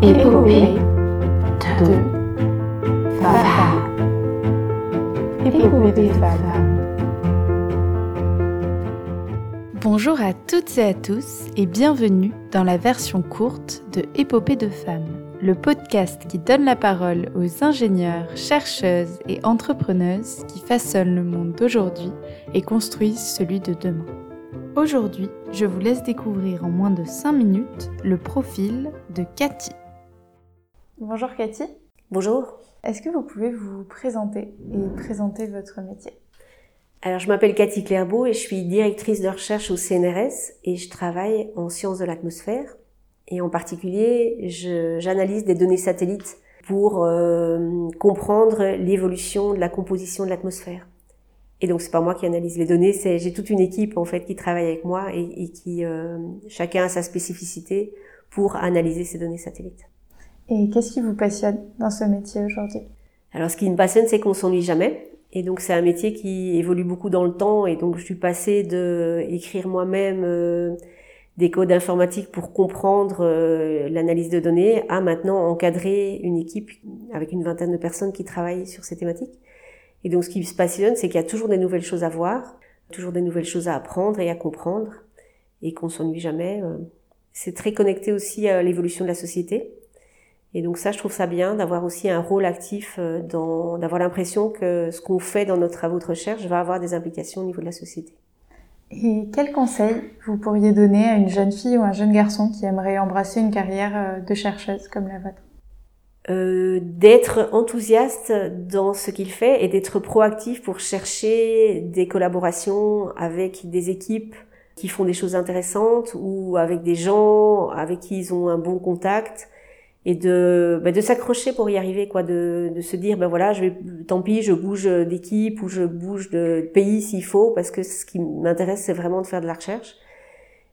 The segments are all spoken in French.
Épopée de femmes. Épopée de. Bonjour à toutes et à tous et bienvenue dans la version courte de Épopée de femmes, le podcast qui donne la parole aux ingénieurs, chercheuses et entrepreneuses qui façonnent le monde d'aujourd'hui et construisent celui de demain. Aujourd'hui, je vous laisse découvrir en moins de 5 minutes le profil de Cathy. Bonjour Cathy. Bonjour. Est-ce que vous pouvez vous présenter et présenter votre métier? Alors, je m'appelle Cathy Clairbeau et je suis directrice de recherche au CNRS et je travaille en sciences de l'atmosphère. Et en particulier, j'analyse des données satellites pour euh, comprendre l'évolution de la composition de l'atmosphère. Et donc c'est pas moi qui analyse les données, c'est j'ai toute une équipe en fait qui travaille avec moi et, et qui euh, chacun a sa spécificité pour analyser ces données satellites. Et qu'est-ce qui vous passionne dans ce métier aujourd'hui? Alors, ce qui me passionne, c'est qu'on s'ennuie jamais. Et donc, c'est un métier qui évolue beaucoup dans le temps. Et donc, je suis passée de écrire moi-même euh, des codes informatiques pour comprendre euh, l'analyse de données à maintenant encadrer une équipe avec une vingtaine de personnes qui travaillent sur ces thématiques. Et donc, ce qui me passionne, c'est qu'il y a toujours des nouvelles choses à voir, toujours des nouvelles choses à apprendre et à comprendre, et qu'on s'ennuie jamais. Euh. C'est très connecté aussi à l'évolution de la société. Et donc ça, je trouve ça bien d'avoir aussi un rôle actif, euh, dans, d'avoir l'impression que ce qu'on fait dans nos travaux de recherche va avoir des implications au niveau de la société. Et quel conseil vous pourriez donner à une jeune fille ou un jeune garçon qui aimerait embrasser une carrière euh, de chercheuse comme la vôtre? Euh, D'être enthousiaste dans ce qu'il fait et d'être proactif pour chercher des collaborations avec des équipes qui font des choses intéressantes ou avec des gens avec qui ils ont un bon contact et de bah, de s'accrocher pour y arriver quoi de, de se dire ben voilà je vais tant pis je bouge d'équipe ou je bouge de pays s'il faut parce que ce qui m'intéresse c'est vraiment de faire de la recherche.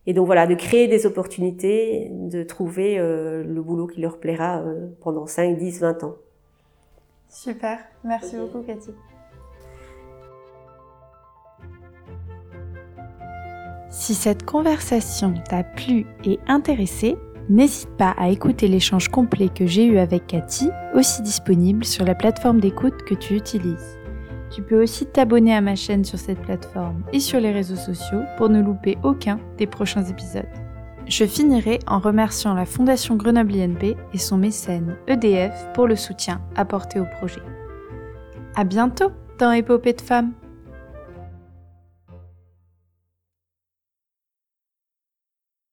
Et donc voilà de créer des opportunités de trouver euh, le boulot qui leur plaira euh, pendant 5 10 20 ans. Super. Merci beaucoup Cathy. Si cette conversation t'a plu et intéressé, N'hésite pas à écouter l'échange complet que j'ai eu avec Cathy, aussi disponible sur la plateforme d'écoute que tu utilises. Tu peux aussi t'abonner à ma chaîne sur cette plateforme et sur les réseaux sociaux pour ne louper aucun des prochains épisodes. Je finirai en remerciant la Fondation Grenoble INP et son mécène EDF pour le soutien apporté au projet. À bientôt dans Épopée de femmes!